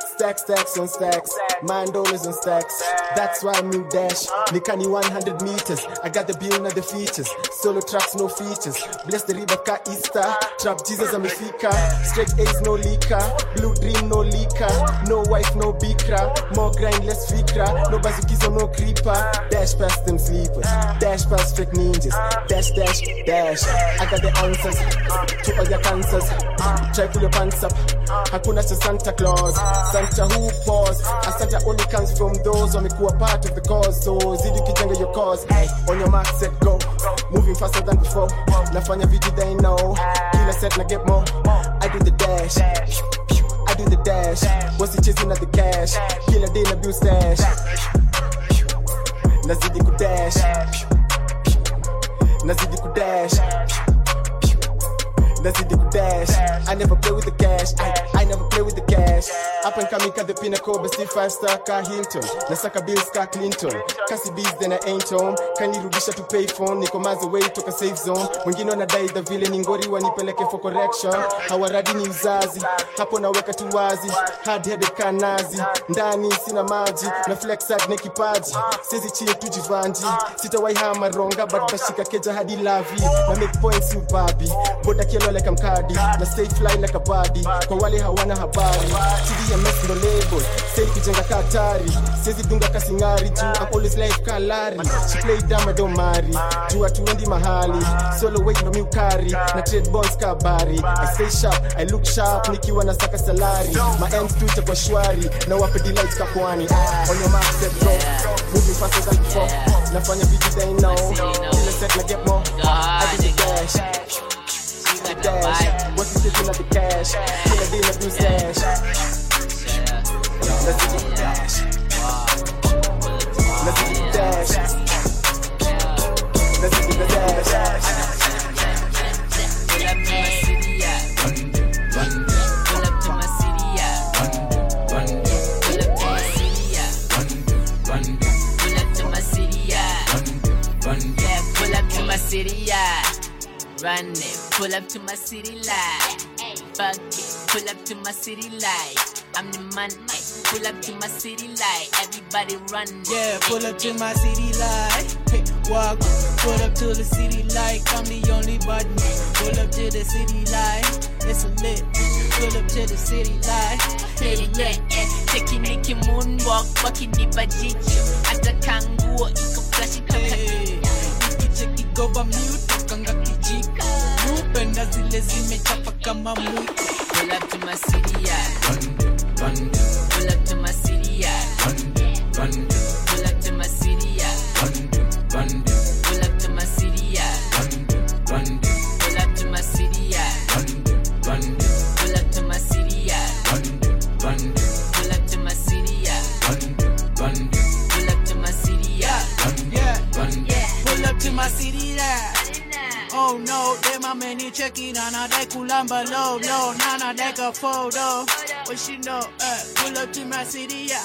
Stacks, stacks on stacks, mind dollars and stacks. That's why I'm new dash. Nikani 100 meters. I got the bill, not the features. Solo tracks, no features. Bless the river, ka Easter. Trap Jesus I'm a amefika. Straight A's, no leaker. Blue dream, no leaker. No wife, no bikra. More grind, less fikra. No bazukizo, no creeper. Dash past them sleepers. Dash past fake ninjas. Dash, dash, dash. I got the answers to all your cancers. Try pull your pants up. Hakuna cha Santa Claus. Santa who pause. A Santa only comes from those wamekuwa part of the cause. So zidi ukijenga your cause. On your mark, set, go. Moving faster than before. Nafanya vitu they know. Kila set na get more. I do the dash. I do the dash. What's he chasing at the cash? Kila day na bill stash. Nazidi kudash. Nazidi kudash. Nazidi kudash. I never play with the cash. I, I never play with the cash. Up and coming at the pinnacle, but five star car Hilton. Nasaka bills car Clinton. Kasi bees then I ain't home. Kanirudisha to pay phone. Niko miles away toka safe zone. Wengine wanadai the vile ni wanipeleke for correction. Hawaradi ni uzazi. Hapo naweka tu wazi. Hard headed kanazi. Ndani sina maji. Na flex hard na kipaji. Sizi chini tujivanji. Sitawahi hama ronga but tashika keja hadi lavi. Na make points ubabi. Boda kielo like I'm cardi. Na stay fly like a body. Kwa wale hawana habari. TDMS ndo label. Say kujenga katari. Sizi dunga kasingari juu. I'm always life kalari. She play dumb I don't marry. Juu hatuendi mahali. Solo way ndo miukari. Na trade bonds kabari. I stay sharp. I look sharp. Nikiwa na saka salari. My ends tu itakuwa shwari. Na wape delights kapwani. Ah, on your mark set go. Moving faster than before. Nafanya vitu they know. Kila set na get more. I do the dash. The dash. What's he sitting at the cash? Kila day na bill stash. Let's do the dash. Let's do the dash. Let's do the dash. Pull up to my city, yeah. Pull up to my city, yeah. Pull up to my city, yeah. Pull up to my city, yeah. Yeah, pull up to my city, yeah. Run it, pull up to my city light. Fuck it, pull up to my city light. I'm the man, ay. pull up to my city light. Everybody run. Yeah, pull up to my city light. Hey, walk, pull up to the city light. I'm the only button. Pull up to the city light. It's a lit. Pull up to the city light. Yeah, It's yeah, lit. yeah. Cheki niki moonwalk, wakinipa jicho. Hata kanguo iko flash kama Hey, Ikicheki goba mute, kanga kijiko. Nupenda zile zimechapa kama mwiko. Pull up to my city, yeah. A photo. What she know, uh, pull up to my city, yeah.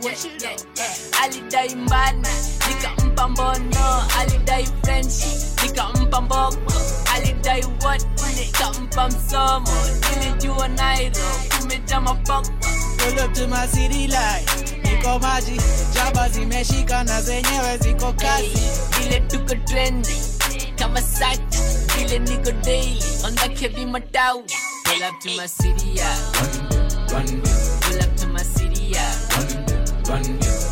What she know, uh, alidai mbana nikampa mbono alidai frenchi nikampa mboko alidai what? Nikampa msomo nilijua nairo kumeja mapoko pull up to my city light. Niko maji, jaba zimeshika na zenyewe ziko kazi. Ile tuko trendi kama sachi ile niko daily. On the kebi matau pull up to my city yeah. Pull up to my city yeah. pull up to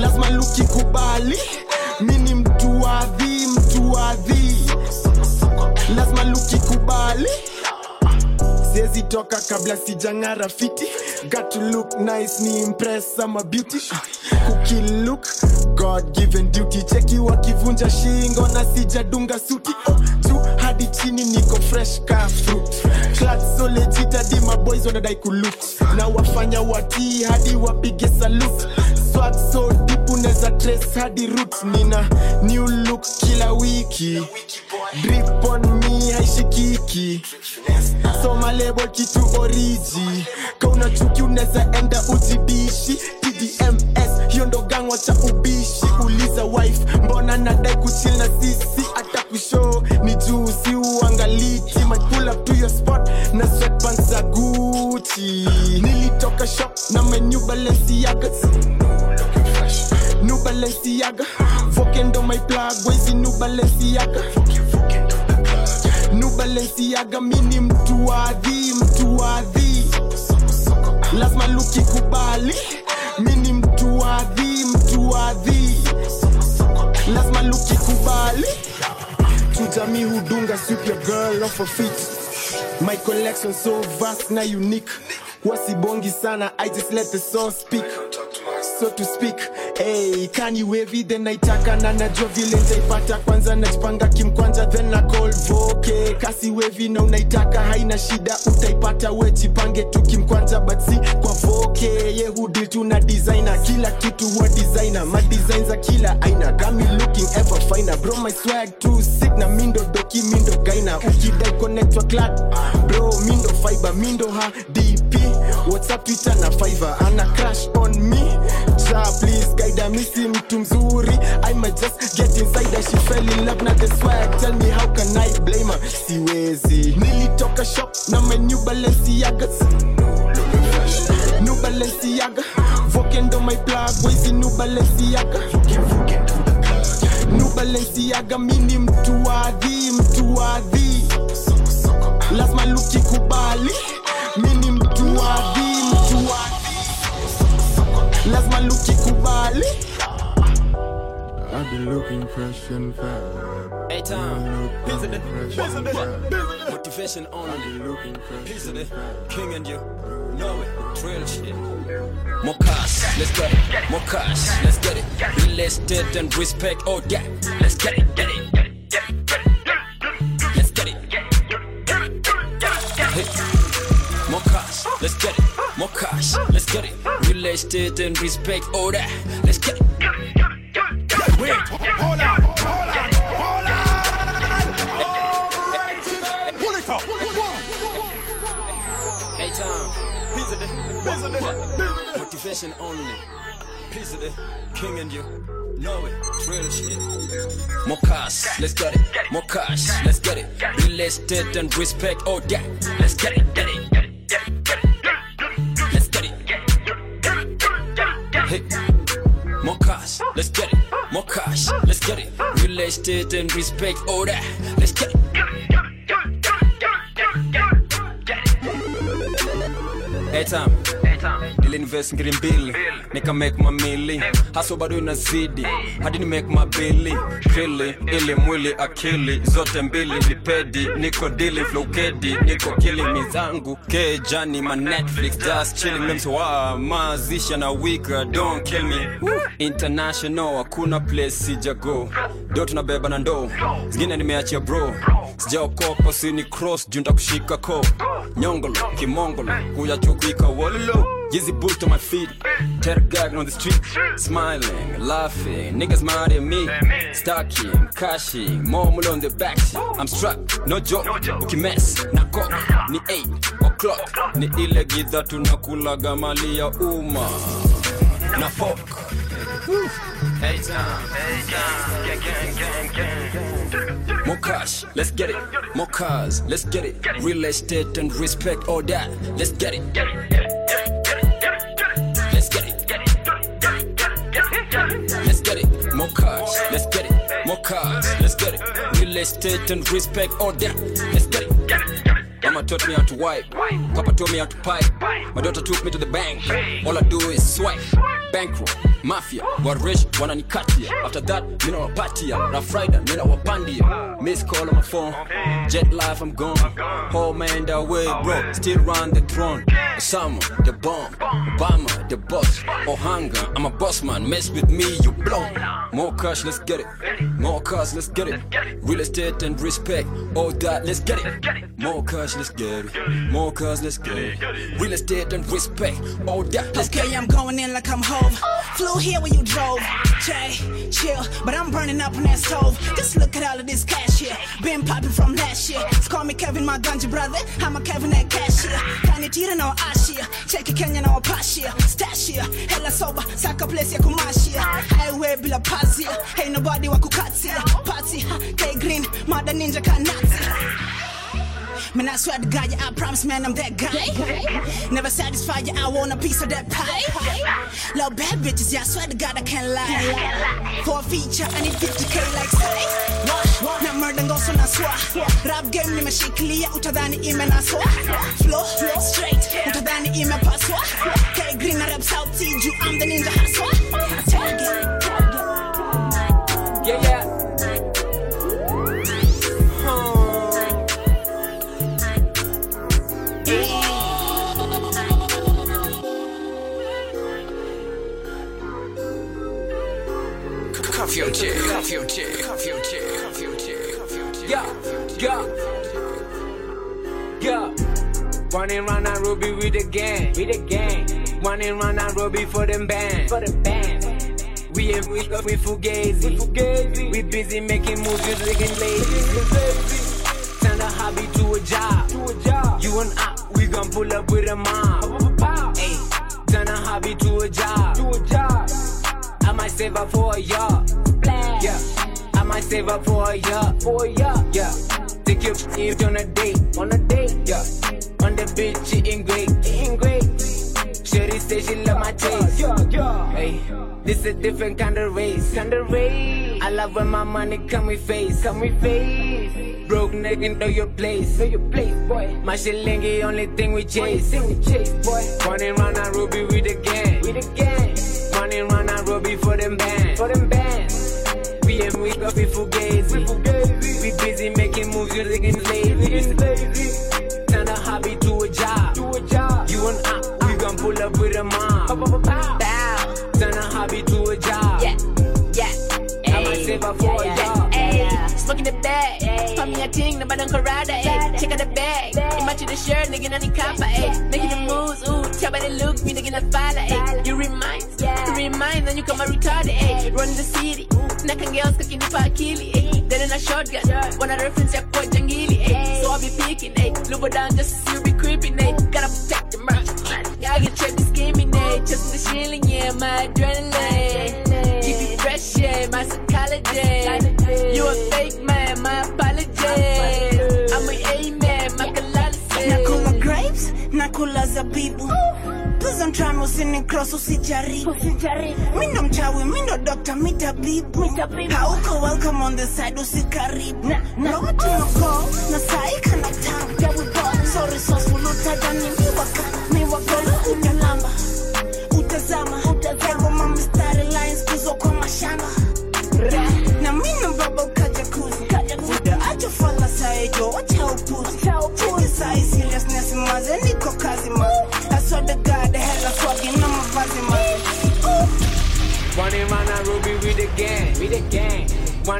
lazima luki kubali mini mtu wadhi mtu wadhi lazima luki siwezi toka kabla sijang'ara fiti cheki wakivunja shingo na sijadunga suti. Oh, juu hadi chini niko fresh ka fruit. Maboys wanadai kulut na wafanya watii hadi wapige salute swag so deep unaweza trace hadi roots. Nina new look kila wiki. Drip on me haishikiki. Soma label kitu oriji kauna chuki unaweza enda ujibishi tdms hiyo ndo gangwa cha ubishi. Uliza wife mbona nadai kuchil na sisi? Hata kushow ni juu si uangaliti spot. Na sweatpants za guchi nilitoka shop na new balenciaga. New balenciaga. Fokendo my plug wezi new balenciaga? New balenciaga mini mtu wadhi lazima luki kubali mini mtu wadhi lazima luki kubali tujami hudunga sweep your girl off her feet my collection so vast na unique. Wasibongi sana i just let the sauce speak. So to speak hey, kani wevi then naitaka na najua vile ntaipata kwanza najipanga kimkwanja then na kolvoke kasi wevi na unaitaka haina shida utaipata wejipange tu kimkwanja but si kwa voke. Ye na designer? Kila kitu huwa designer. Madesign za kila aina. Gami looking ever finer. Bro my swag too sick na mindo doki mindo gaina. Ukidai connect wa clat bro mindo fiber mindo ha dp whatsapp twitter na fiver ana crash on me ja please guide me si mtu mzuri. I might just get inside her. She fell in love na the swag. Tell me how can i blame her? Siwezi. Nilitoka shop na my new balenciaga new balenciaga. Vokendo my plug wezi new balenciaga. New balenciaga mini mtu wadhi mtu wadhi lazima luki kubali mini mtu wadhi mtu wadhi lazima luki kubali I've been looking fresh and fab. Hey, Tom. Piece of the, Fresh piece of and the, fab. motivation only. Looking fresh Piece of and the, fab. king and you know it. Trail shit. More cash, let's get it. More cash, let's get it. Real estate and respect, oh yeah. Let's get it, get it, cash, ah. let's get it. Real estate and respect, oh that. Let's get it. Wait, hold on, hold on, hold on. Pull it up. Hey Tom, piece of the, piece of the, motivation only. Piece of the, king and you know it, real shit. More cash, let's get it. More cash, let's get it. Real estate and respect, oh yeah. Let's get it, get it, Estate and respect, all that. Let's get it. Hey Tom, nilinvest ngiri mbili nika make my haso bado inazidi hadi ni make my mabili pili ili mwili akili zote mbili vipedi niko dili flowkedi niko killing mizangu kejani ma netflix. Just chilling memes wa mazisha na wika don't kill me. International hakuna place sijago do tunabeba na ndoo. Zingine nimeachia bro. Sijaokopa sini cross. Juu ntakushika ko nyongolo kimongolo. Chukuika wololo Yeezy boots on my feet, tear gag on the street, smiling, laughing, niggas mad at me, stacking, cashing, more on the back. I'm strapped, no joke, ukimess, na cock, ni 8 o'clock, ni ile gidha tunakulaga mali ya umma, na fork. More cash, let's get it. More cars, let's get it. Real estate and respect, all that. Let's get it. Let's get it. Let's get it. More cars, let's get it. more cars, let's get it. Real estate and respect, all that, let's get it. Mama taught me how to wipe, Papa taught me how to pipe. My daughter took me to the bank. All I do is swipe, bankroll, mafia, waresh wananikatia. After that, mina wapatia, Rough Rider, mina wapandia. Miss call on my phone, jet life I'm gone. Whole man that way, bro, still run the throne. Osama, the bomb, Obama, the boss. Oh hunger, I'm a boss man, mess with me, you blow. More cash, let's get it. More cars, let's get it. Real estate and respect, all that, let's get it. More cash, let's get it. More cars, let's get it. Real estate and respect, all that, let's get it i'm going in like I'm hove. Flew here when you drove. Jay, chill, but I'm burning up on that stove. Just look at all of this cash here. Been popping from last year. Just call me Kevin, my ganja brother. I'm a Kevin that cashier. Kani tira na waashia. Cheki Kenya na wapashia. Stashia. Hela soba, saka place ya kumashia. Highway bila pazia. Ain't nobody wa kukatia. Party, K green, mada ninja kanati. Man, I swear to God, yeah, I promise, man, I'm that guy. Never satisfied, yeah, I want a piece of that pie. Love bad bitches, yeah, I swear to God, I can't lie. For a feature, I need 50k like say. Na murder ngoso na swa. Rap game nimeshikilia, utadhani imenaswa. Flow, flow, straight, utadhani imepaswa. K green na rap South juu I'm the ninja haswa. Target. Chick, cuff your chick. Yeah, yeah, yeah. Running round Nairobi with the gang, with the gang. Running round Nairobi for them band, for the band. We ain't we with Fugazi, Fugazi. We busy making moves, looking lazy. Turn a hobby to a job, to a job. You and I, we gon' pull up with a mob. Hey, turn a hobby to a job, to a job. I might save up for a yacht. Yeah. I might save up for a yacht. For a yacht. Yeah. Take your if on a date. On a date. Yeah. On the bitch, eating great. Eating great. Shorty say she love my taste. Yeah, yeah. Hey, this a different kind of race. Kind of race. I love when my money come with face. Come with face. Broke nigga know your place. Know your place, boy. My shillingy only thing we chase. Thing we chase, boy. Running round Ruby with the gang. With the gang. Running round Ruby for them bands. For them bands. Ain't we with Fugazi. We akili, ayy. Eh. Then in a shotgun, wanna reference ya kwa jangili, ayy. So I be picking, ayy. Eh. Lubo down just usini cross usijaribu. Mi ndo mchawi mi ndo dokta mi tabibu. Hauko welcome on the side usikaribu. Na saika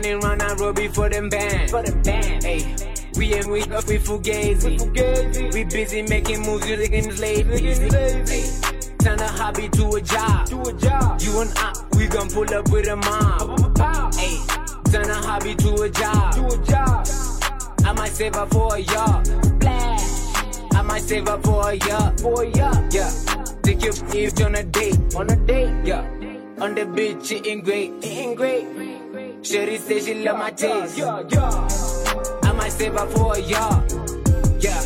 Running round Nairobi for them band, for them band. Hey, we ain't we up with Fugazi. Fugazi. We busy making moves, you looking lazy. Turn a hobby to a job, to a job. You and I, we gon' pull up with a mob. Hey, turn a hobby to a job, to a job. I might save up for a yacht. I might save up for a yacht, for a yacht. Yeah, take your if on a date, on a date. Yeah. On the beach, eating great, eating great. Sherry say she love my taste. I might save up for a year. Yeah,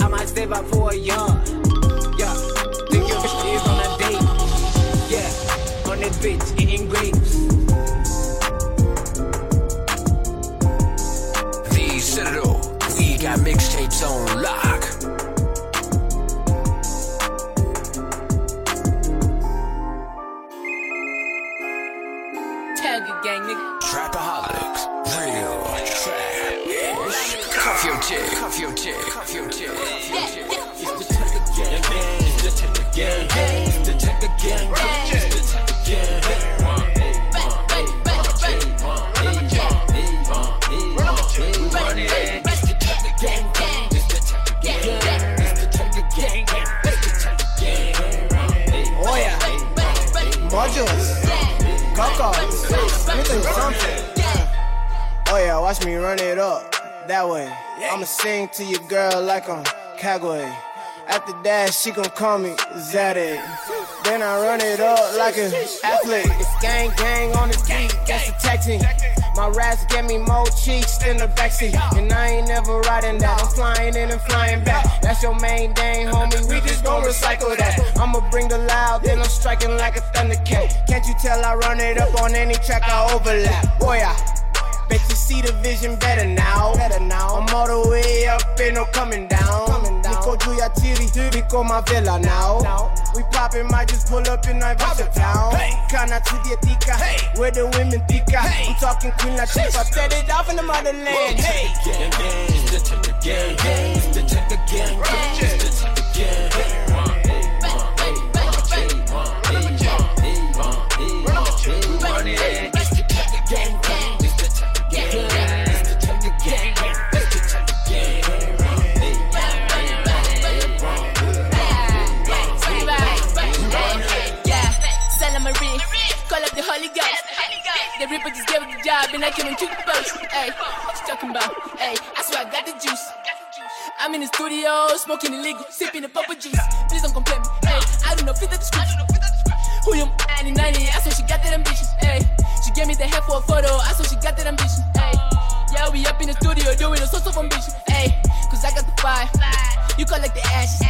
I might save up for a year. Yeah, Think your bitch is on a date. Yeah, on the bitch eating grapes. The Citadel, we got mixtapes on lock. Oh yeah, watch me run it up. That way. I'ma sing to your girl like I'm Kagway. After that, she gon' call me Zaddy. Then I run it up like an athlete. It's gang gang on the beat, that's the tag team. My raps get me more cheeks than the backseat. And I ain't never riding that. I'm flying in and flying back. That's your main thing, homie. We just gon' recycle that. I'ma bring the loud, then I'm striking like a thundercat. Can't you tell I run it up on any track I overlap? Boy, I Bet you see the vision better now. Better now. I'm all the way up, ain't no coming down. Coming down. Nico Julia Tiri, Nico Mavella now. now. We poppin', might just pull up in Naivasha town. Hey. Kana to the Atika, hey. where the women tika. Hey. I'm talking Queen Latifah, set it off in the motherland. Hey. Gang, gang. It's the Tiger gang, gang. It's the Tiger gang, gang. The Ripper just gave the job and I and took the post. Hey, what you talking about? Hey, I swear I got the juice. I'm in the studio, smoking illegal, sipping the purple juice. Please don't complain me. Hey, I don't know fit the description. Who you 90 90? I saw she got that ambition. Hey, she gave me the head for a photo. I saw she got that ambition. Hey, yeah, we up in the studio doing a source of ambition. Hey, cause I got the fire. You collect the ashes.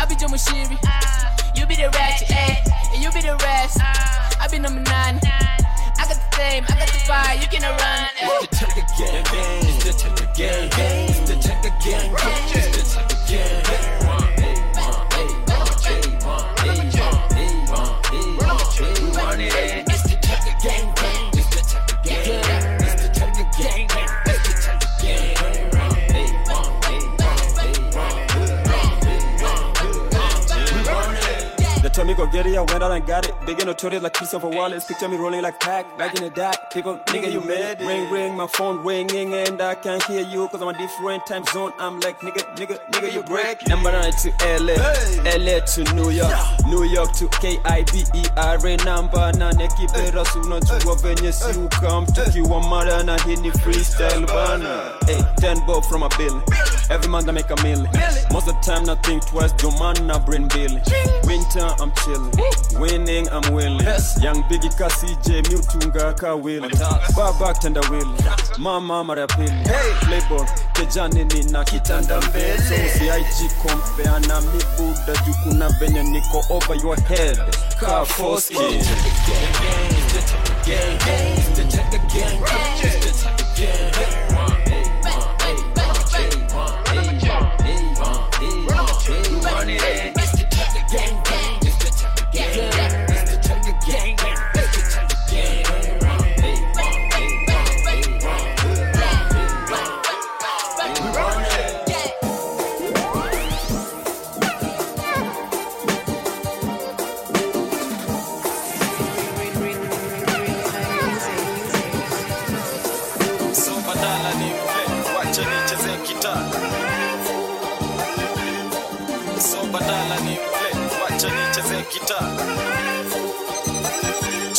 I be Joe Mashiri. You be the ratchet. Hey, and you be the rest. I be number nine. I got the fame, I got the fire. You cannot run. It's the Tiger gang. It's the Tiger gang, I went out and got it. Big and notorious like piece of Christopher Wallace. Picture me rolling like pack, back in the dark. People, nigga, you mad? Ring, ring, my phone ringing and I can't hear you cause I'm a different time zone. I'm like, nigga, nigga, nigga, you break. Number nine to LA, LA to New York, New York to KIBERA. Number nine, nane kibera unajua venye si ukam tukiwa mara na hii ni freestyle bana. Hey, 10 bob from a bill. Every month I make a million. Most of the time I think twice, do man I bring billing. Winter I'm chilling, winning I'm willing. Young Biggie kasi J Mutunga ka willing. Baba tenda willing, mama mara ya pili. Playboy kejani nina kitanda mbele. So usiaiji compare na mibuda juu kuna venye niko over your head. Ka Foski. So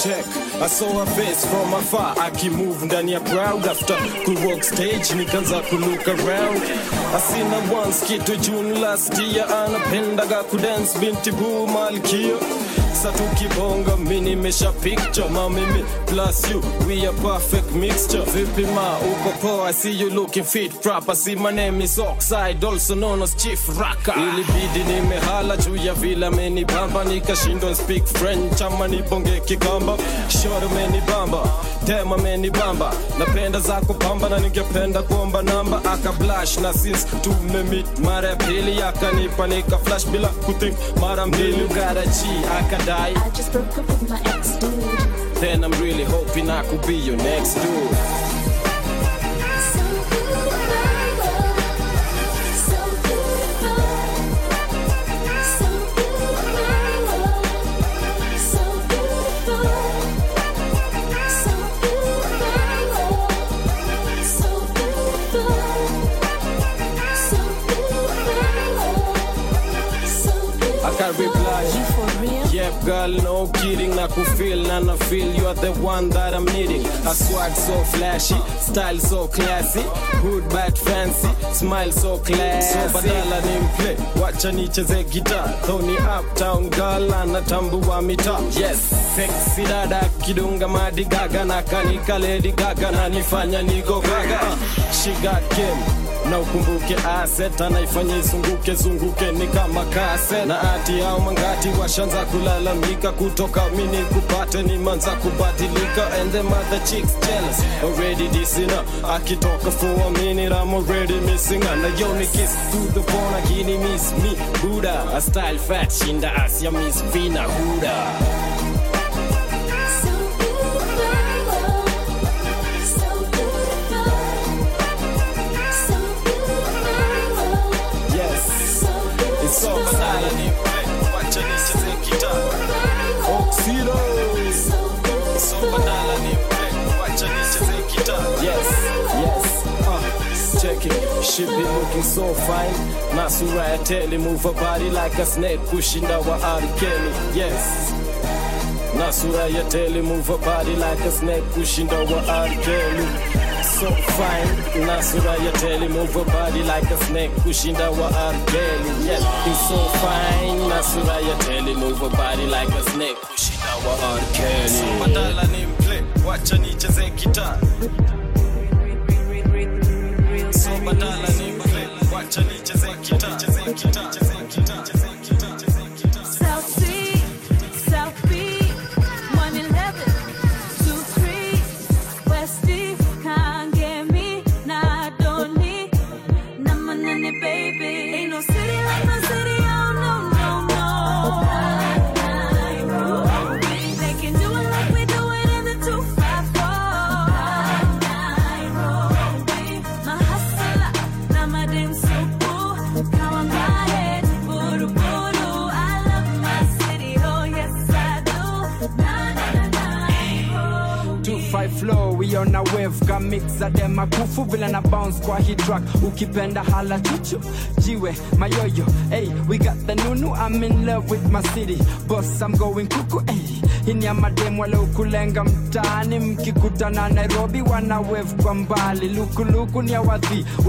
check. I saw her face from afar. Akimove ndani ya crowd. After kuwalk stage nikaanza kulook around. Asina once kitu June last year. Anapendaga kudance binti boo malkia sa tukibonga mi nimesha picture ma mimi plus you. We a perfect mixture. Vipi ma uko poa I see you looking fit proper. See my name is Oxide also known as Chief Raka ilibidi nimehala juu ya vile amenibamba nikashindwa speak French ama nibonge kikamba. Short amenibamba dem amenibamba napenda zako pamba na ningependa kuomba namba. Akablash na since tumemit mara ya pili akanipa nika flash bila kuthink. Mara mbili ugarachi akadai I just broke up with my ex dude. then I'm really hoping I could be your next dude girl, no kidding. na kufeel na na feel you are the one that I'm needing. A swag so flashy, style so classy, good bad fancy, smile so classy. So badala ni nimple, wacha nicheze guitar. Though ni uptown girl anatambua mitaa. Yes, sexy dada kidunga Madi Gaga na kanika lady gaga na nifanya niko gaga. She got game na ukumbuke aset anaifanya izunguke zunguke ni kama kase na ati au mangati washanza kulalamika kutoka mini kupate ni manza kubadilika. And the mother chicks jealous. Already disina akitoka for a minute I'm already missing and a yoni kiss to the phone akini miss me. Buddha a style fat shinda asya miss Vina Huda She be looking so fine. Na sura ya tele move her body like a snake kushinda wa R. Kelly. Yes. Na sura ya tele move her body like a snake kushinda wa R. Kelly. So fine, na sura ya tele move her body like a snake kushinda wa R. Kelly. Yes, he's so fine, na sura ya tele move her body like a snake kushinda wa R. Kelly. So badala ni mple, wacha nicheze guitar. So badala ni mple, wacha nicheze guitar. Wave kamixa dem akufu vile na bounce kwa hii track. Ukipenda hala chuchu jiwe mayoyo hey we got the nunu i'm in love with my city. Boss i'm going kuku hey hini ya mademu wale ukulenga mtaani mkikutana nairobi wana wave kwa mbali. Lukuluku ni ya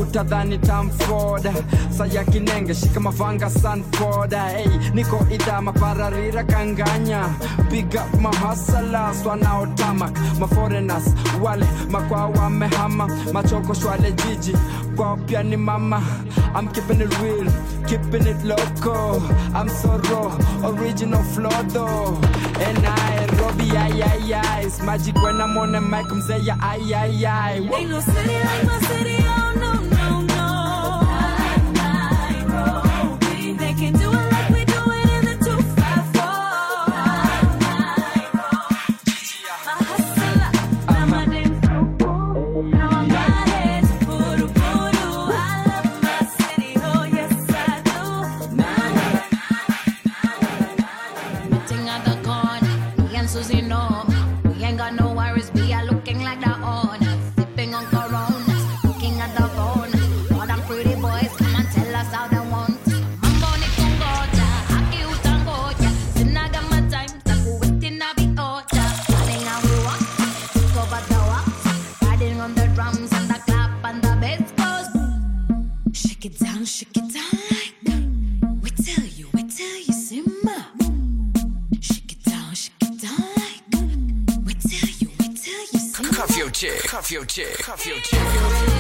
utadhani tamford saya kinenge shika mavanga sanford hey niko idha mapararira kanganya. Big up mahasalas wanaotamak maforenas wale makwa wamehama. Machoko shwale jiji kwao pia ni mama. I'm keeping it real, keeping it local. I'm so raw, original flow though. And Nairobi, ay ay ay. It's magic when I'm on the mic, I'm saying ay ay ay. Ain't no city like my city, cuff your chick, cuff your chick.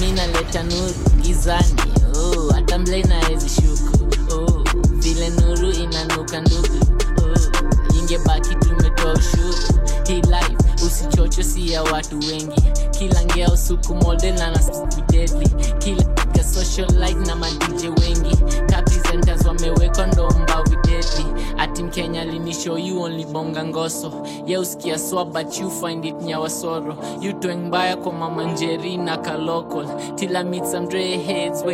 Mi naleta nuru gizani oh, hata mle oh, vile nuru inanuka ndugu oh, ingebaki tumetoa ushuru. Hii life usichocho si ya watu wengi. Kila ngeo suku model na nasidedli kila social socialite na madj wengi. Kapresenters wamewekwa ndo mbawi deadly ati mkenya linishow you ngoso. Ye usikia but you find it nyawasoro. You mbaya kwa mama na kalokol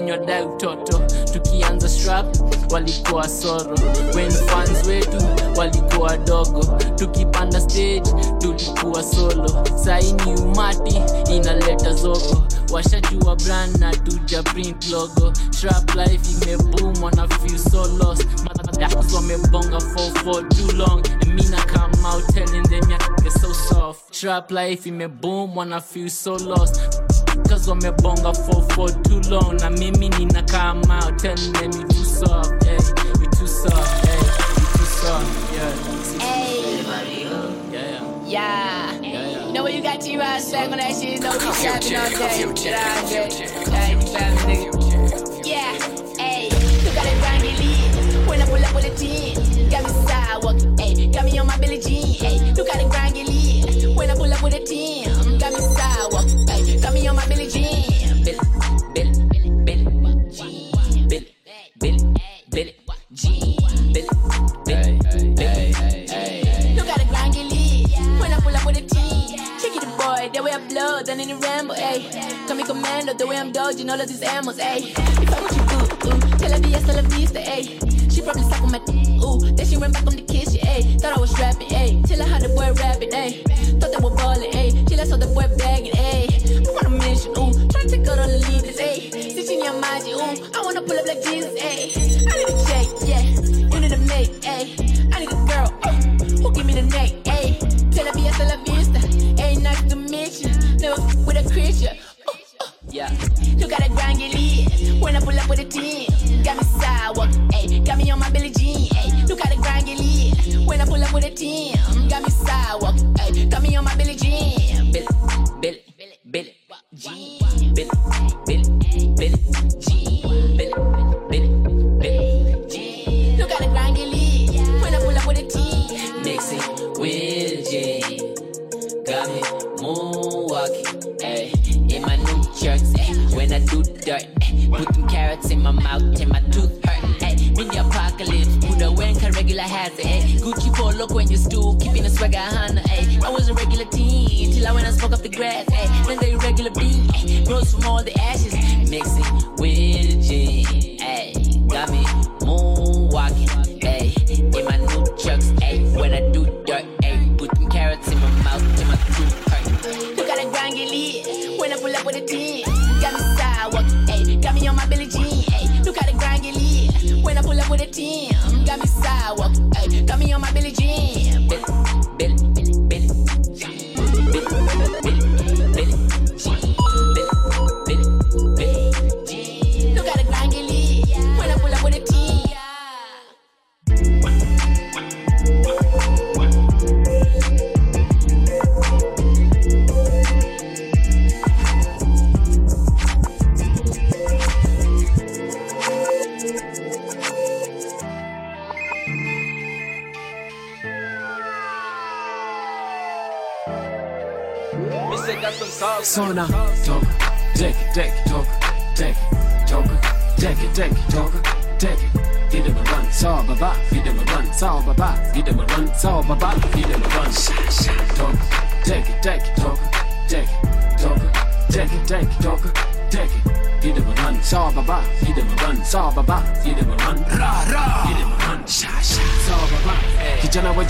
you're die utoto tukianza strap walikuwa soro. When fans wetu walikuwa dogo. Tukipanda stage tulikuwa solo. Saini umati inaleta zogo. Washajua brand na tuja print logo. Trap life imebumwa na feel so lost madakas wamebonga for for too long. And me not come out telling them ya they're so soft. Trap life in me boom when I feel so lost. Cause wamebonga for for too long. Na mimi nina come out telling them you too soft hey, you too soft hey, you too soft yeah. Hey. yeah. Yeah. yeah You know what you got to your swag on that shit, don't be Cuff your trapping all chick, cuff day. your chick, Yeah, cuff up with a team, got me sidewalk, hey, got me on my Billie Jean, hey, look at it grind your lead. When I pull up with a team, got me sidewalk, hey, got me on my Billie Jean. Bill, Bill, Bill, Bill, Jean, Bill, Bill, Bill, Jean, Bill, Bill, Bill. Look at the grind get lit when I pull up with a team. Check it, the boy, the way I blow, done in the ramble, ayy. Call me commando, the way I'm dodging all of these ammos, ayy. If I want you good, ooh, tell her the hasta la vista, ayy. She probably suck on my ooh, then she went back on the kiss, yeah, ayy. Thought I was rapping, ayy. Till I had the boy rapping, ayy. Thought they were ballin', ayy. Till I saw the boy bagging, ayy. I want a mission, ooh, tryna take out all the leaders, ayy. Stitching your magic, ooh, I wanna pull up like Jesus, ayy. I need a check, yeah. You need a mate, ayy. I need a girl, ooh, who give me the neck, ayy. Tell her be hasta la vista, ayy. Nice to meet you. Never f- with a creature. Ooh, ooh, yeah. Look at that grind get lit when I pull up with a team. When teen till I spoke up the grass, ayy. Then the regular bean, ayy. Rose from all the ashes, mixing with J, ayy. Got me moonwalking, ayy. In my new trucks, ayy. When I do dirt, ayy. Put them carrots in my mouth till my tooth hurt. Look at that grind get lit when I pull up with a team. Got me sidewalk, ayy. Got me on my Billie Jean, ayy. Look at the grind get lit when I pull up with a team. Got me sidewalk, ayy. Got me on my Billie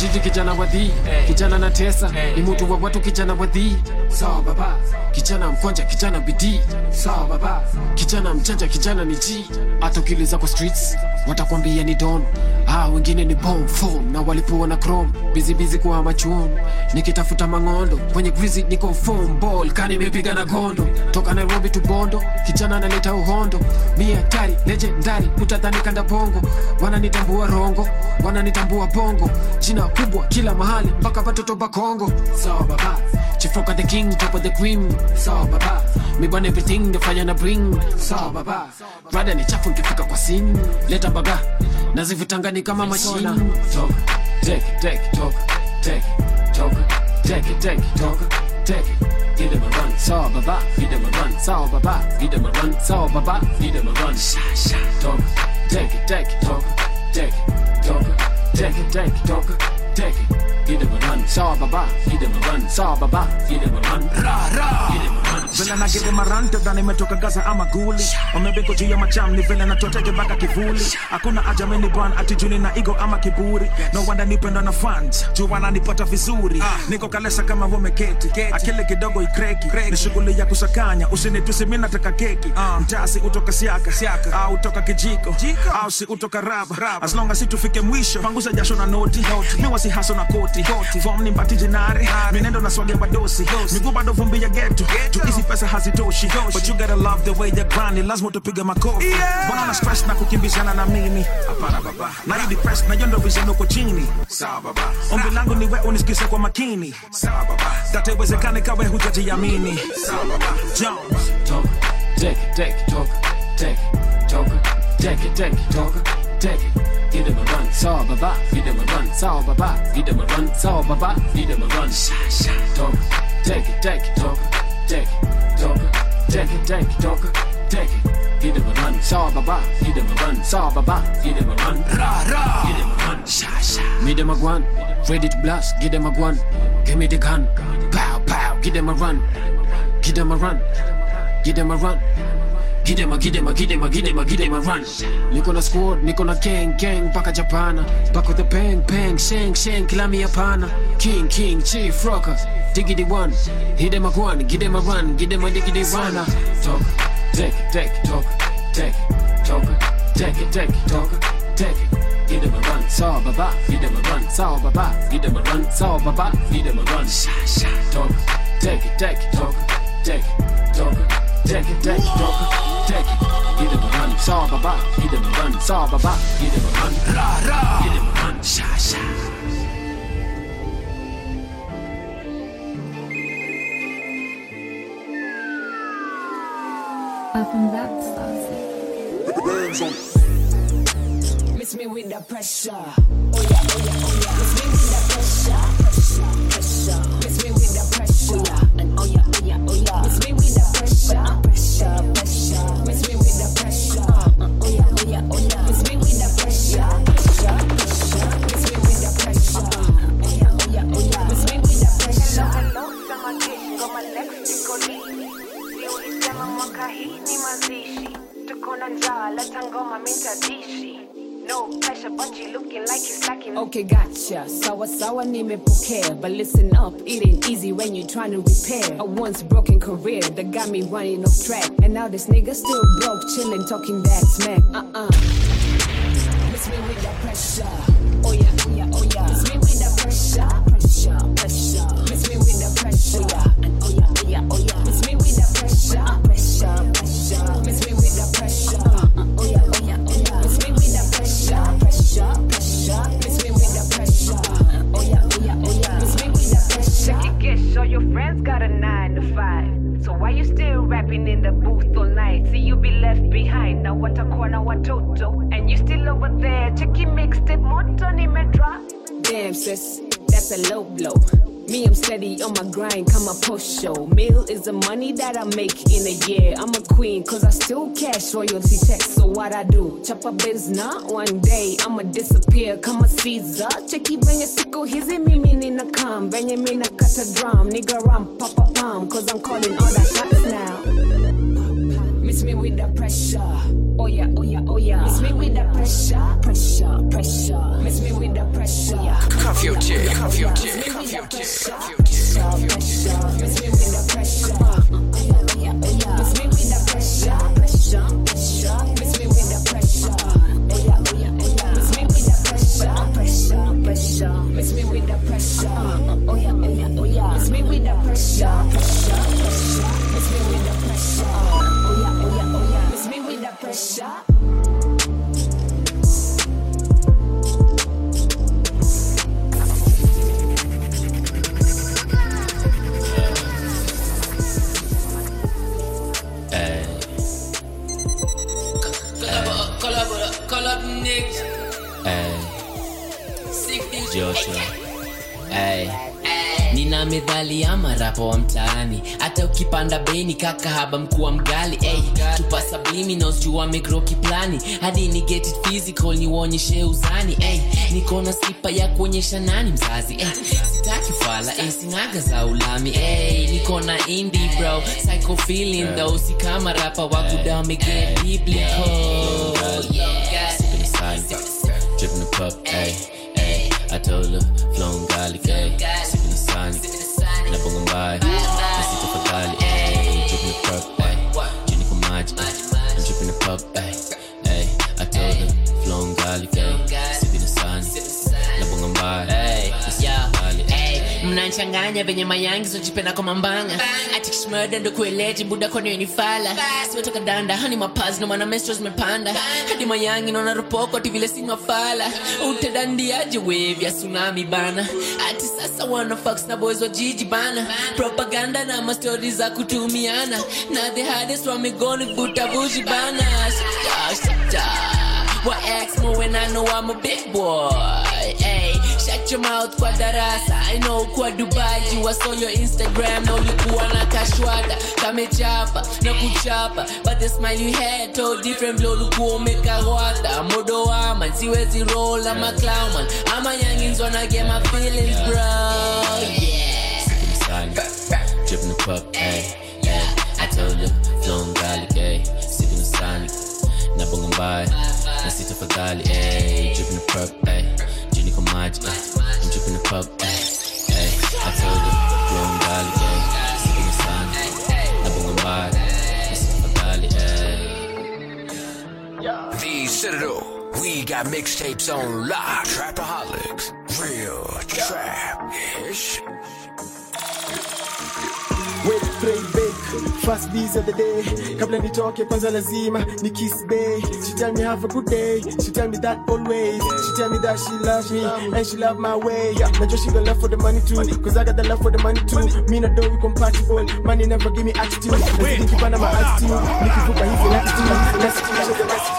kijana wa jiji kijana wadhi kijana na tesa ni mutu wa watu kijana wadhi sawa baba. Kijana mkwanja kijana bidii. Sawa baba. Kijana mchanja kijana ni ji hata ukiliza kwa streets watakwambia ni don. Ah, wengine ni bomb form na walipoa na chrome bizibizi kwa machuon nikitafuta mangondo kwenye grizi niko form ball kani imepiga na gondo. Toka nairobi tu bondo kijana analeta uhondo. Mia hatari legendary utadhani kanda bongo. Wananitambua rongo wananitambua bongo. Jina kubwa kila mahali mpaka watoto bakongo sawa baba chifoka the king top of the cream sawa baba me burn everything nafanya na bring. Sawa baba brother ni chafu nikifika kwa sin leta baba nazivutangani kama mashina talk, tek tek toka tek toka tek tek toka tek Give them a run, sawa baba. Give them a run, sawa baba. Give them a run, sawa baba. Give them a run. Sha sha. Talk, take it, take it, talk, take it, talk, take it, take it, talk, take it. Give them a run, sawa baba. Give them a run, sawa baba. Give them a run. Ra ra. Give them a run. Vile nagede marante dhani imetoka gaza ama guli. Wamebeko juu ya macham ni vile natoteke mpaka kivuli. Hakuna aja mini bwan ati juni na igo ama kiburi. No wanda nipendwa na fans juu wananipata vizuri. Niko kalesa kama wameketi. Akili kidogo ikreki. Ni shughuli ya kusakanya. Usinitusi mi nataka keki. Mtasi utoka siaka. Au utoka kijiko. Au si utoka raba. As long as si tufike mwisho panguza jasho na noti. Mi wasihaso na koti. Form ni mbati jenare minendo na swage badosi miguu bado vumbi ya juu hizi pesa hazitoshi but you gotta love the way you grind ni lazima utapige makofi mbona na stress na kukimbizana na mimi hapana baba na hii depressed na yondo vision uko chini sawa baba ombi langu ni wewe unisikize kwa makini. Sawa baba data iwezekane kawe hujajiamini sawa baba Jones talk, take it, take it, talk, take it, talk, take it, take it, talk, take it. Give them a run, sawa baba. Give them a run, sawa baba. Give them a run, sawa baba. Give them a run, sha sha. Talk, take it, take it, talk, take it, talk, take it, take it, talk, take it. Give them a run, sawa baba. Give them a run, sawa baba. Give them a run, ra ra. Give them a run, sha sha. Me them a guan, ready to blast. Give them a guan, give me the gun, pow pow. Give them a run, give them a run. Give them a run. A, give them a, give them a, give a, give a run. Niko na squad, niko na gang, gang, mpaka Japana. Back with the bang, bang, shang, shang, kila mi hapana. King, king, chief, rocker, diggity one. Hit them a one, give them a run, give them a diggity run. Talk, take take talk, take talk, take take talk, take. Give them a run, saw baba, give them a run, saw baba, give them a run, saw baba, give them a run. Talk, take take it, talk, take it, talk, take take it, talk, take it. Give them a run, saw baba, give them a run, saw baba, give them a run, ra ra, give them a run, sha sha. Up and back, saucy. Miss me with the pressure. Oh yeah, oh yeah, oh yeah. Miss me with the pressure. Pressure, pressure. Miss me with the pressure. Oh yeah, and oh yeah, oh yeah, oh yeah. Miss me with the pressure. Pressure, pressure. Me with the pressure. Oh yeah, oh yeah, oh yeah. Miss me with the pressure. Pressure, pressure. Miss me with the pressure. Oh yeah, oh yeah, oh yeah. Miss me with the pressure. Hello, sema kesho lini? Si ulisema mwaka hii ni mazishi, tuko na njaa, leta ngoma mitadishi. No pressure, but you looking like you slacking. Okay, gotcha. Sawa sawa nimepokea. But listen up, it ain't easy when you're trying to repair a once broken career that got me running off track. And now this nigga still broke, chilling, talking that smack. Uh-uh. Miss me with that pressure. Oh yeah, oh yeah, oh yeah. Miss me with that pressure. Pressure, pressure. Miss me with that pressure. Oh yeah, got a nine to five. So why you still rapping in the booth all night? See you be left behind. Now what a corner, what toto, and you still over there. Check your mixtape, moto ni medra. Damn, sis, that's a low blow. Me, I'm steady on my grind, come a post show. Meal is the money that I make in a year. I'm a queen, cause I still cash royalty checks. So what I do? Chop a business, one day I'ma disappear. Come a Caesar, cheki venye siku hizi mimi nina come. Venye mina a drum, nigga ram papa palm. Cause I'm calling all the shots now. Miss me with the pressure. Oh yeah, oh yeah, oh yeah. Miss me with the pressure, pressure, pressure. Miss me with the pressure. Curfew J, curfew J, curfew J, curfew J, Miss me with the pressure. Oh yeah, oh yeah, oh yeah. Miss me with the pressure, pressure. Kaka haba mkuu wa mgali hey, tupa subliminals juu wamegro kiplani. Hadi ni get it physical niuonyeshe uzani hey, niko na sipa ya kuonyesha nani mzazi hey, sitaki fala hey, sinaga za ulami hey, niko na indi bro psycho feeling though si kama rapa wakudame get biblical. Yeah. Sipping the Sonic, dripping the pup, ayy, ayy. I told her, flown garlic, ayy. Sipping the Sonic, na bonga mbaya, mnanchanganya venye mayangi zojipenda kwa mambanga. Atikishmada ndo kueleti buda kwanini fala. Siwetoka danda hani mapazi na mwana mestro zimepanda. Hadi mayangi naona ropoko ati vile sinywa utadandiaje wevya ya tsunami bana. Ati sasa wanafax na boys wa jiji bana. Propaganda na mastori za kutumiana. Na the hardest wamegoni vuta buji bana. Shita, shita. What ex more when I know I'm a big boy? Hey, shut your mouth kwa darasa. I know kwa Dubai you on your Instagram na ulikuwa na kashwada kamechapa na kuchapa but the smile you had told different blow ulikuwa umekawata modo wama siwezi roll ama clown man ama youngins wanna get my feelings bro yeah Sipping Sonic, dripping the pup, ayy, ayy. I told her, flown gali, ayy. Sipping the Sonic, na bonga mbaya, na sita fadhali, ayy. Dripping the pup, ayy. Jini kwa maji, ayy. I'm dripping the pup, ayy, ayy. I told her, flown gali, ayy. Sipping the Sonic, na bonga mbaya, na sita fadhali, ayy. The Citadel. We got mixtapes on lock. Trapaholics. Real trap. Ish. Wait, pray, bake, fast beats of the day. Kabla nitoke kwanza lazima ni kiss bay. She tell me have a good day. She tell me that always. She tell me that she loves me and she love my way. Yeah, Najua she got love for the money too. Cause I got the love for the money too. Me na do we compatible. Money never give me attitude. Nazidi kipanda my attitude. Nikivuka hizi latitude. Let's teach the message.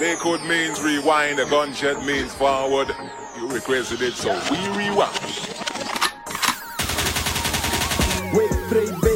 Lakewood means rewind, a gunshot means forward. You requested it, so we rewind. Wait,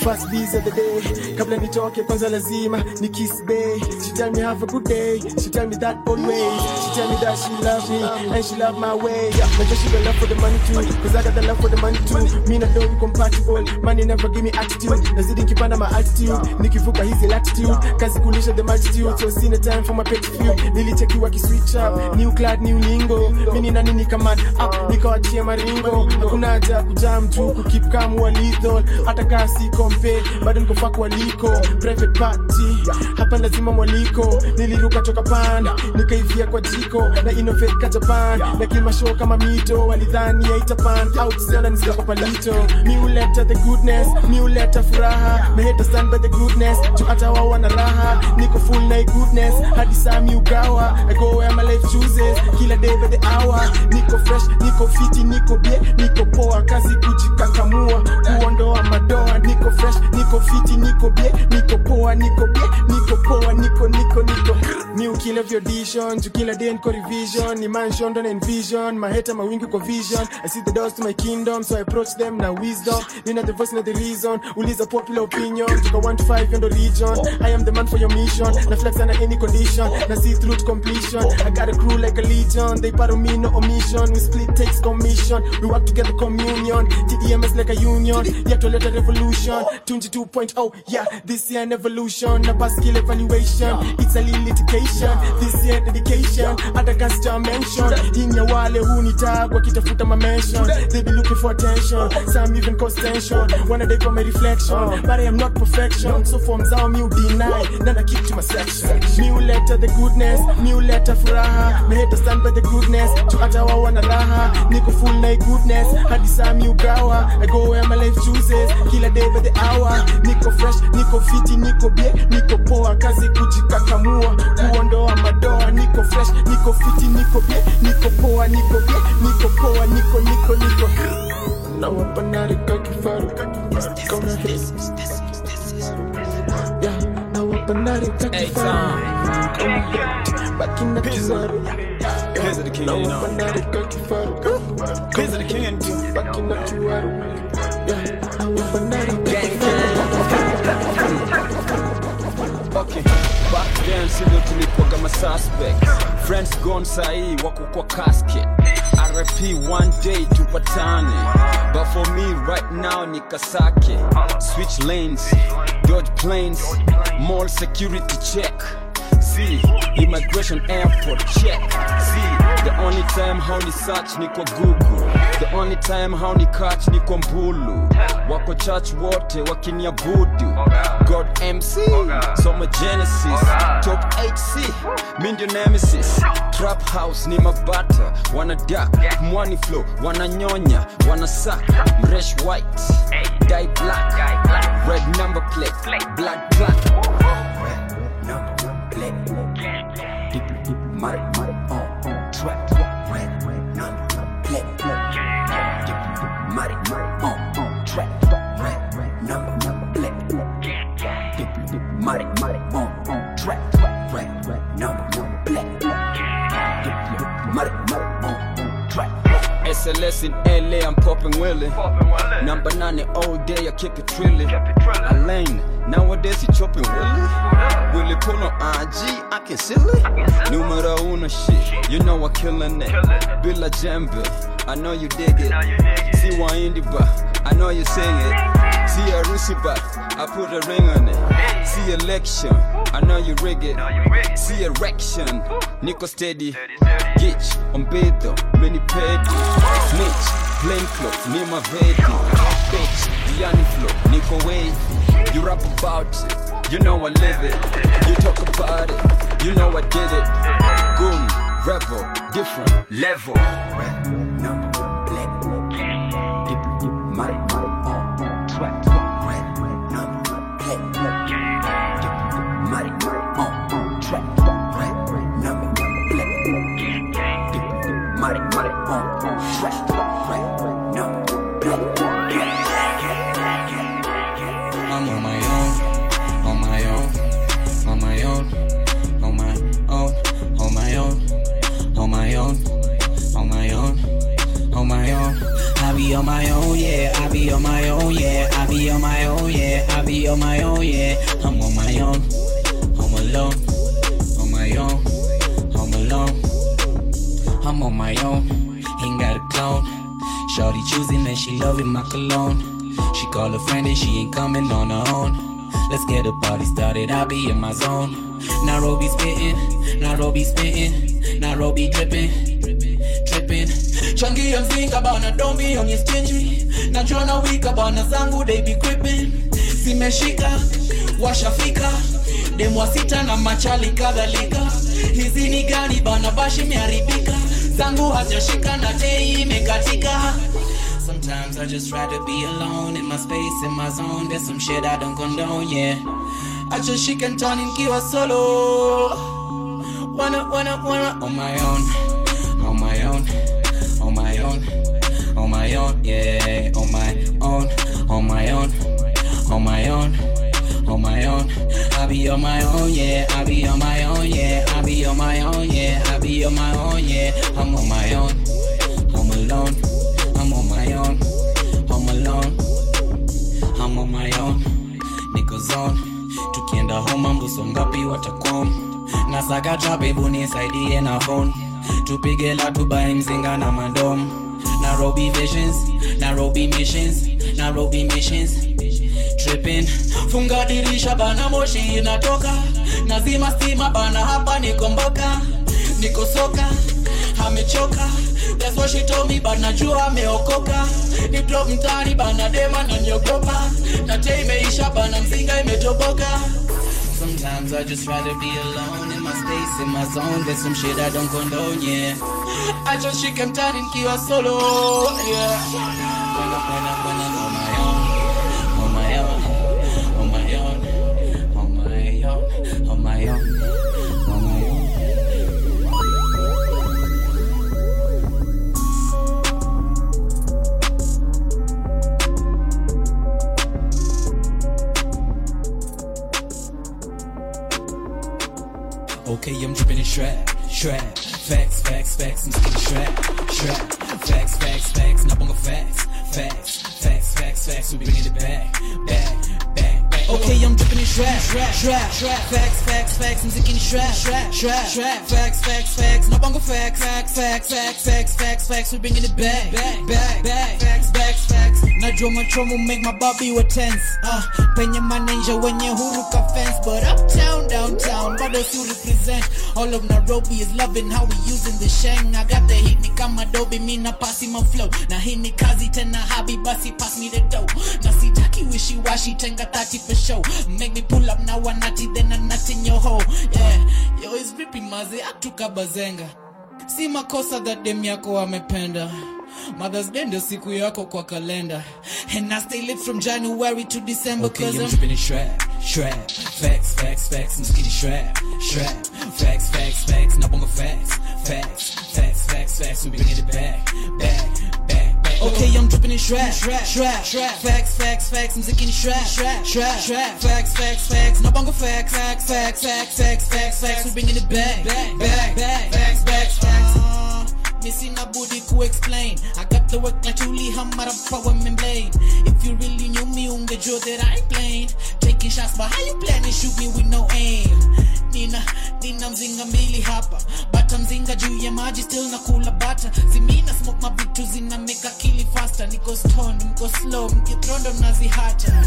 pray, bees of the day. Kabla nitoke kwanza lazima ni kiss bay. She tell me have a good day. She tell me that always. She tell me that she loves me and she love my way. Najua she got love for the money too. Cause I got the love for the money too. Me na do compatible. Money never give me attitude. Nazidi nikipanda my attitude. Nikivuka hizi latitude. Kazi kulisha the multitude. So sina time for my pet feud. Nilichekiwa ki switch up. New clad, new lingo. Mini nani nikaman up. Nikawachia maringo. Hakuna haja kujam tu. Kukip calm wa lethal. Hata kaa si compare. Bado niko waliko. Private party. Hapa lazima mwaliko. Niliruka toka panda Nikaivia kwa jiko. Na innovate ka Japan. Na kimashow kama mito. Walidhani haitapan. Out sana nisika kwa palito. Mi huleta the goodness. Mi huleta furaha. Maheta stand by the goodness. tu hata wao wana raha. Niko full na goodness. Hadi saa mi ugawa. I go where my life chooses. Kila day by the hour. Niko fresh, niko fiti, niko bie, niko poa. Kazi kujikakamua, kuondoa madoa. Niko fresh, niko fiti, niko bie, niko poa, niko bie, niko poa, niko niko niko. New kill of your audition, juu kila day niko revision. Ni mansion don't envision, maheta mawingi kwa vision. I see the doors to my kingdom, so I approach them na wisdom. Nina the voice na the reason, uliza popular opinion. Toka 1 to 5 yondo region. I am the man for your mission. Na flex na any condition, na see through to completion. I got a crew like a legion, they part of me no omission. We split takes commission, we work together communion. TEMS like a union, yet to let a revolution. Tunji tu 2.0 yeah this year an evolution pass skill evaluation. It's a litigation. This year dedication hata custom mention. Hii ya wale hunitagwa kitafuta mamention they be looking for attention some even cause tension. Wanna they call my reflection but I am not perfection. So form zao mi deny then I keep to my section. Mi uleta the goodness mi uleta furaha me hate to stand by the goodness to hata wao wana raha. Niko full hii goodness hadi saa mi ugawa I go where my life chooses. Kila day by the hour niko fresh niko fiti niko bie niko poa kazi kujikakamua kuondoa madoa niko fresh niko fiti niko bie niko poa niko bie niko poa niko niko niko. Na wapanarika kifaru kauna hit yeah na wapanarika kifaru baki na kifaru Pizza the king, na you know. wapanarika kifaru baki na kifaru yeah na wapanarika okay back then sivyo tulikuwa kama suspect. Friends gone sahii wako kwa casket. Rp one day tupatane but for me right now ni kasake switch lanes dodge planes mall security check. See immigration airport check. See the only time how ni search ni kwa google the only time how ni kwa mbulu. Wako church wote wakiniabudu god mc soma genesis. Top 8c mi ndio nemesis. Trap house ni mabata wana dak mwani flow wananyonya wanasak mresh white die black. Red number plate blood black Mari, mari, on, on track. SLS in LA, I'm popping Willie. Number nine all day, I keep it trilling. Alain, nowadays you chopping Willie. Willie Puno IG, I can seal it. Numero uno shit, you know I'm killing it. Billa Jembe, I know you dig it. See Waindi ba, I know you sing it. See a Rusi ba, I put a ring on it. See election, I know you rig it. See erection, Nico steady. Gitch, umbedo, mini pedi. Snitch, plain clothes, ni mavedi. Bitch, Diani flow, Nico wavy. You rap about it, you know I live it. You talk about it, you know I did it. Goon, rebel, different level. My cologne. She call a friend and she ain't coming on her own. Let's get the party started, I'll be in my zone. Nairobi spitting, Nairobi spitting, Nairobi dripping, dripping. Changia mzinga bana, don't be on your stingy. Najona wika bana zangu, they be gripping. Zimeshika, washafika. Demwa sita na machali kadhalika. Hizi ni gani bana, bashi imeharibika. Zangu hajashika na tei imekatika. Sometimes I just to be alone in my space, in my zone. There's some shit I don't condone, yeah. I just shake and turn nikiwa solo. Wanna, wanna, wanna, on my own, on my own, on my own, on my own, yeah, on my own, on my own, on my own, on my own. I be on my own, yeah, I be on my own, yeah, I be on my own, yeah, I be on my own, yeah. I'm on my own, I'm alone, my own, niko zone. Tukienda home mbuso ngapi watakom nasaka trapebu nisaidie na phone. Tupige la tubae mzinga na madom. Nairobi visions, Nairobi missions, Nairobi missions. Tripping. Funga dirisha bana moshi inatoka. Nazima stima bana hapa nikomboka niko soka amechoka That's what she told me but najua ameokoka ni drop mtani bana dema na niogopa na te imeisha bana mzinga imetoboka Sometimes I just rather be alone in my space, in my zone. There's some shit I don't condone, yeah. I just shake him down and keep solo, yeah. Okay, I'm dripping in strap, strap. Facts, facts, facts, I'm skinny strap, strap. Facts, facts, facts, not bunga facts, facts, facts, facts, facts. We bringing it back, back. Okay, I'm dripping in strap, strap, strap, strap. Facts, facts, facts, I'm skinny strap, strap, strap, strap. Facts, facts, facts, not bunga facts, facts, facts, facts, facts, facts, facts. We bringing it back, back, back, back. Facts, facts, facts. Najua machomo make my body wa tense. Uh, penye manager wenye huruka fence, but uptown, downtown, bado si represent. All of Nairobi is loving how we using the sheng. I got the hit ni kama Adobe, mi na pasi my flow. Na hii ni kazi tena habi basi pass me the dough. Na sitaki wishy washy tenga 30 for show. Make me pull up now one natty then a nut in your hole. Yeah, yo is vipi maze atuka bazenga. Si makosa that dem yako amependa. Mother's Day ndio siku yako kwa kalenda And I stay lit from January to December Okay, cause I'm I'm dripping in strap, strap. Facts, facts, facts, I'm skinny strap, strap. Facts, facts, facts, not bunga facts, facts, facts, facts, facts. We bringing it back, back, back. Okay, I'm dripping in strap, strap, strap. Facts, facts, facts, I'm sick in strap, strap, strap, strap. Facts, facts, facts, no bongo facts, facts, facts, facts, facts, facts, facts. We bringing it back, back, back, back. Facts, facts, facts. Me sina budi ku explain. I got the work like Julie Hamara power me blade. If you really knew me ungejua that I ain't playing Taking shots but how you planning shoot me with no aim? Nina, nina mzinga mbili hapa Bata mzinga juu ya maji still nakula bata Simina smoke mavitu zina make akili faster. Niko stoned, mko slow, mkitrondo mnazihacha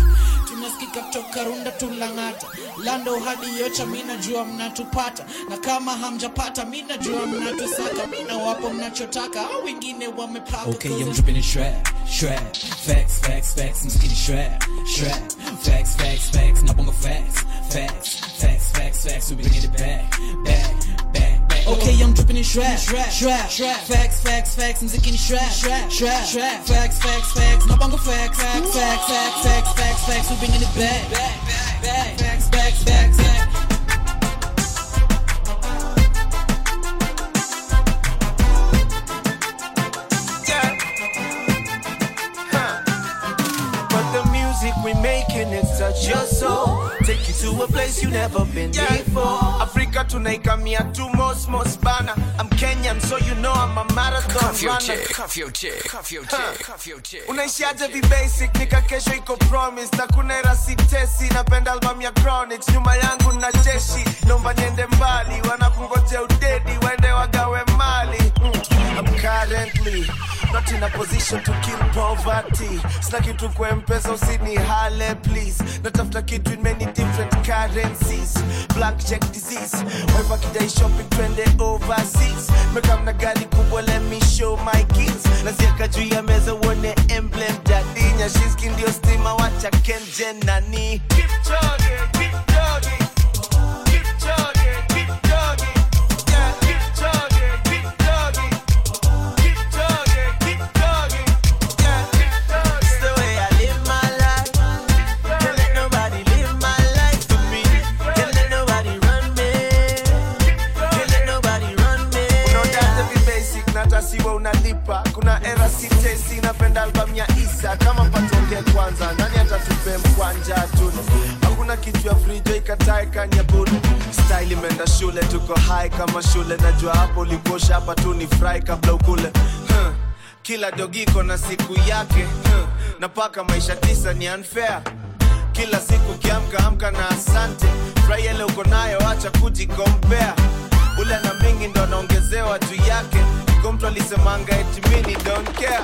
Tunasikika kutoka runda tulang'ata Lando hadi yocha minajua mnatupata Na kama hamjapata minajua mnatusaka Mina wapo mnachotaka au wengine wamepaka Okay, I'm dripping in strap, strap. Facts, facts, facts, I'm skinny strap, strap. Facts, facts, facts, not facts, facts, facts, facts, facts. We bringing it back, back, back, back. Okay, I'm dripping in strap, strap, strap, strap. Facts, facts, facts, I'm sick in strap, strap, strap, strap. Facts, facts, facts, no bongo facts, facts, facts, facts, facts, facts, facts. We bringing it back, back, back, back. Facts, facts, facts, facts. But the music we making it touch your soul. Take you to a place you never been before. Africa tunaikamia tu most most bana. I'm Kenyan, so you know I'm a marathon runner. Unaishiaje vi vibasic nika kesho iko promise na kuna era sitesi napenda album ya chronics nyuma yangu na jeshi naomba niende mbali wanakungoje udedi waende wagawe mali mm. I'm currently not in a position to kill poverty. Sina kitu kwa mpesa usini hale please. Natafuta kitu in many different currencies. Black check disease. Wife akidai shopping twende overseas. Mekamna gari kubwa let me show my kids. Naziaka juu ya meza uone emblem dadinya shiski ndio stima wacha nani Kipchoge, Kipchoge, Kipchoge, napenda albamu ya Isa kama patonge kwanza. Nani atatupe mkwanja tu? Hakuna kitu ya frijo ikatae kanya buru Style imeenda shule tuko high kama shule. Najua hapo ulikosha hapa tu ni fry kabla ukule. Huh. Kila dogiko na siku yake huh. Napaka maisha tisa ni unfair kila siku kiamka amka na asante furahi ile uko nayo acha kujikompea ule na mingi ndo anaongezewa juu yake iko mtu alisemanga eti mimi don't care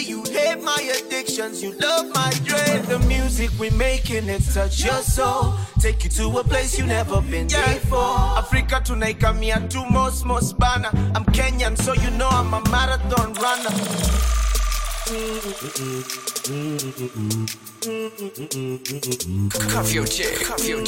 emotions, you love my dread. The music we're making it touch your soul. Take you to a place you never been before. Africa tunaikamia tu most most bana. I'm Kenyan, so you know I'm a marathon runner. Cuff your chick, cuff your